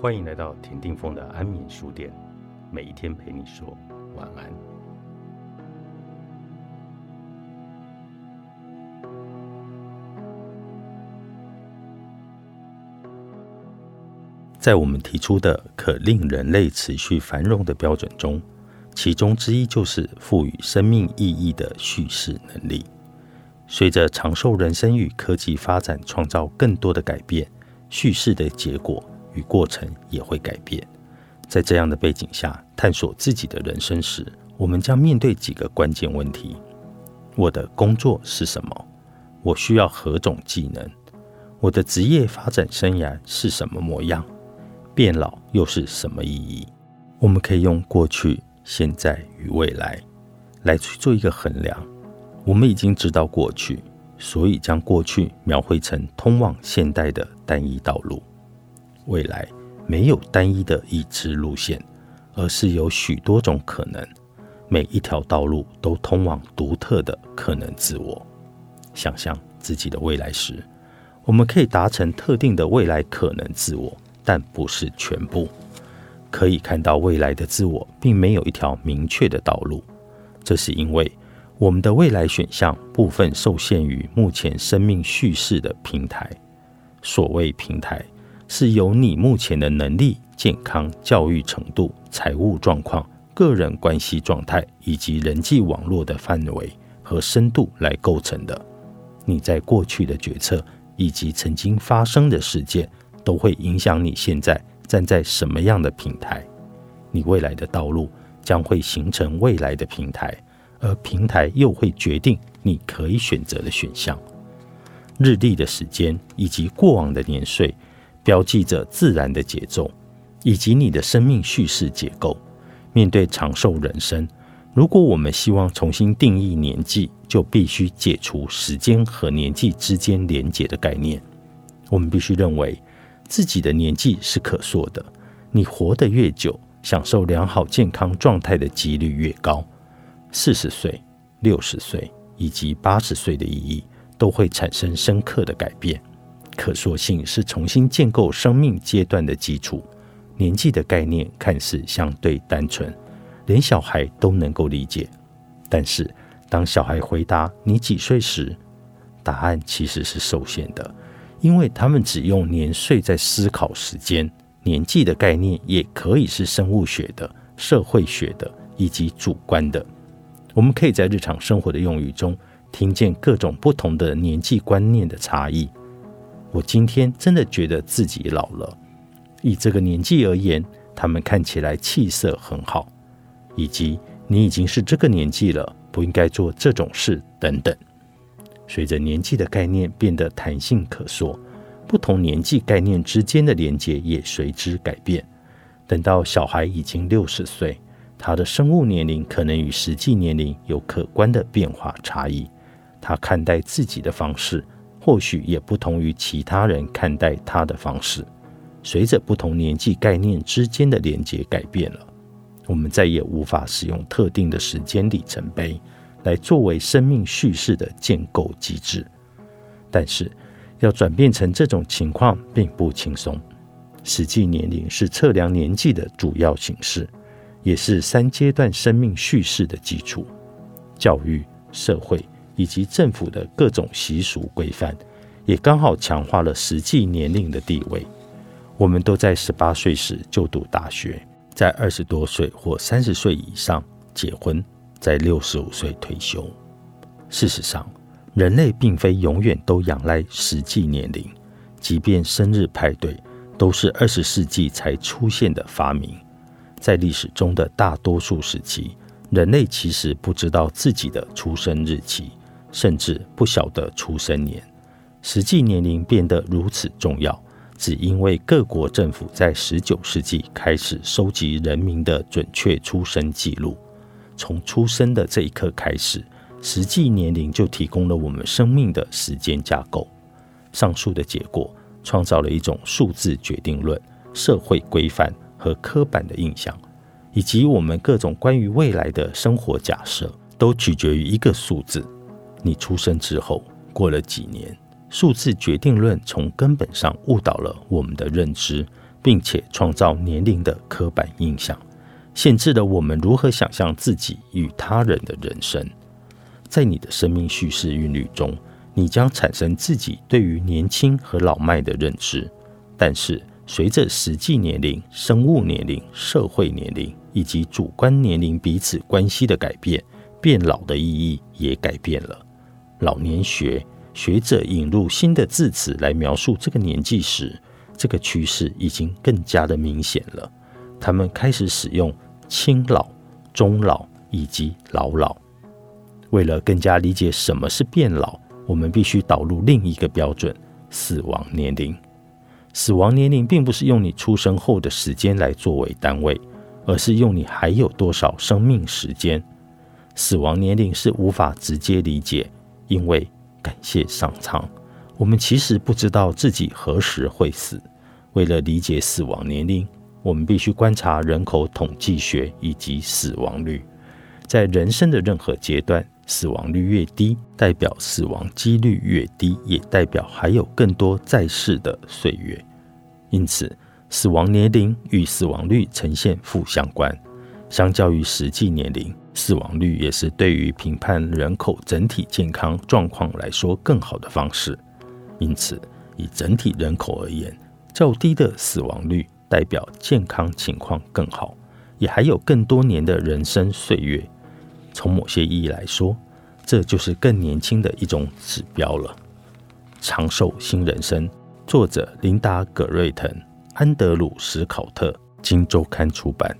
欢迎来到田定峰的安眠书店，每一天陪你说晚安。在我们提出的可令人类持续繁荣的标准中，其中之一就是赋予生命意义的叙事能力。随着长寿人生与科技发展创造更多的改变，叙事的结果。与过程也会改变。在这样的背景下，探索自己的人生时，我们将面对几个关键问题：我的工作是什么？我需要何种技能？我的职业发展生涯是什么模样？变老又是什么意义？我们可以用过去、现在与未来来去做一个衡量。我们已经知道过去，所以将过去描绘成通往现代的单一道路。未来没有单一的已知路线，而是有许多种可能。每一条道路都通往独特的可能自我。想象自己的未来时，我们可以达成特定的未来可能自我，但不是全部。可以看到未来的自我并没有一条明确的道路，这是因为我们的未来选项部分受限于目前生命叙事的平台。所谓平台。是由你目前的能力、健康、教育程度、财务状况、个人关系状态以及人际网络的范围和深度来构成的。你在过去的决策以及曾经发生的事件，都会影响你现在站在什么样的平台。你未来的道路将会形成未来的平台，而平台又会决定你可以选择的选项。日历的时间以及过往的年岁。标记着自然的节奏，以及你的生命叙事结构。面对长寿人生，如果我们希望重新定义年纪，就必须解除时间和年纪之间连结的概念。我们必须认为自己的年纪是可塑的。你活得越久，享受良好健康状态的几率越高。四十岁、六十岁以及八十岁的意义都会产生深刻的改变。可塑性是重新建构生命阶段的基础。年纪的概念看似相对单纯，连小孩都能够理解。但是，当小孩回答“你几岁”时，答案其实是受限的，因为他们只用年岁在思考时间。年纪的概念也可以是生物学的、社会学的以及主观的。我们可以在日常生活的用语中听见各种不同的年纪观念的差异。我今天真的觉得自己老了。以这个年纪而言，他们看起来气色很好，以及你已经是这个年纪了，不应该做这种事等等。随着年纪的概念变得弹性可说，不同年纪概念之间的连接也随之改变。等到小孩已经六十岁，他的生物年龄可能与实际年龄有可观的变化差异，他看待自己的方式。或许也不同于其他人看待他的方式。随着不同年纪概念之间的连接改变了，我们再也无法使用特定的时间里程碑来作为生命叙事的建构机制。但是，要转变成这种情况并不轻松。实际年龄是测量年纪的主要形式，也是三阶段生命叙事的基础：教育、社会。以及政府的各种习俗规范，也刚好强化了实际年龄的地位。我们都在十八岁时就读大学，在二十多岁或三十岁以上结婚，在六十五岁退休。事实上，人类并非永远都仰赖实际年龄，即便生日派对都是二十世纪才出现的发明。在历史中的大多数时期，人类其实不知道自己的出生日期。甚至不晓得出生年，实际年龄变得如此重要，只因为各国政府在十九世纪开始收集人民的准确出生记录。从出生的这一刻开始，实际年龄就提供了我们生命的时间架构。上述的结果创造了一种数字决定论、社会规范和刻板的印象，以及我们各种关于未来的生活假设，都取决于一个数字。你出生之后，过了几年，数字决定论从根本上误导了我们的认知，并且创造年龄的刻板印象，限制了我们如何想象自己与他人的人生。在你的生命叙事韵律中，你将产生自己对于年轻和老迈的认知，但是随着实际年龄、生物年龄、社会年龄以及主观年龄彼此关系的改变，变老的意义也改变了。老年学学者引入新的字词来描述这个年纪时，这个趋势已经更加的明显了。他们开始使用轻老、中老以及老老。为了更加理解什么是变老，我们必须导入另一个标准——死亡年龄。死亡年龄并不是用你出生后的时间来作为单位，而是用你还有多少生命时间。死亡年龄是无法直接理解，因为感谢上苍，我们其实不知道自己何时会死。为了理解死亡年龄，我们必须观察人口统计学以及死亡率。在人生的任何阶段。死亡率越低，代表死亡几率越低，也代表还有更多在世的岁月。因此，死亡年龄与死亡率呈现负相关。相较于实际年龄，死亡率也是对于评判人口整体健康状况来说更好的方式。因此，以整体人口而言，较低的死亡率代表健康情况更好，也还有更多年的人生岁月。从某些意义来说，这就是更年轻的一种指标了。长寿新人生，作者琳达·葛瑞腾、安德鲁·史考特，经周刊出版。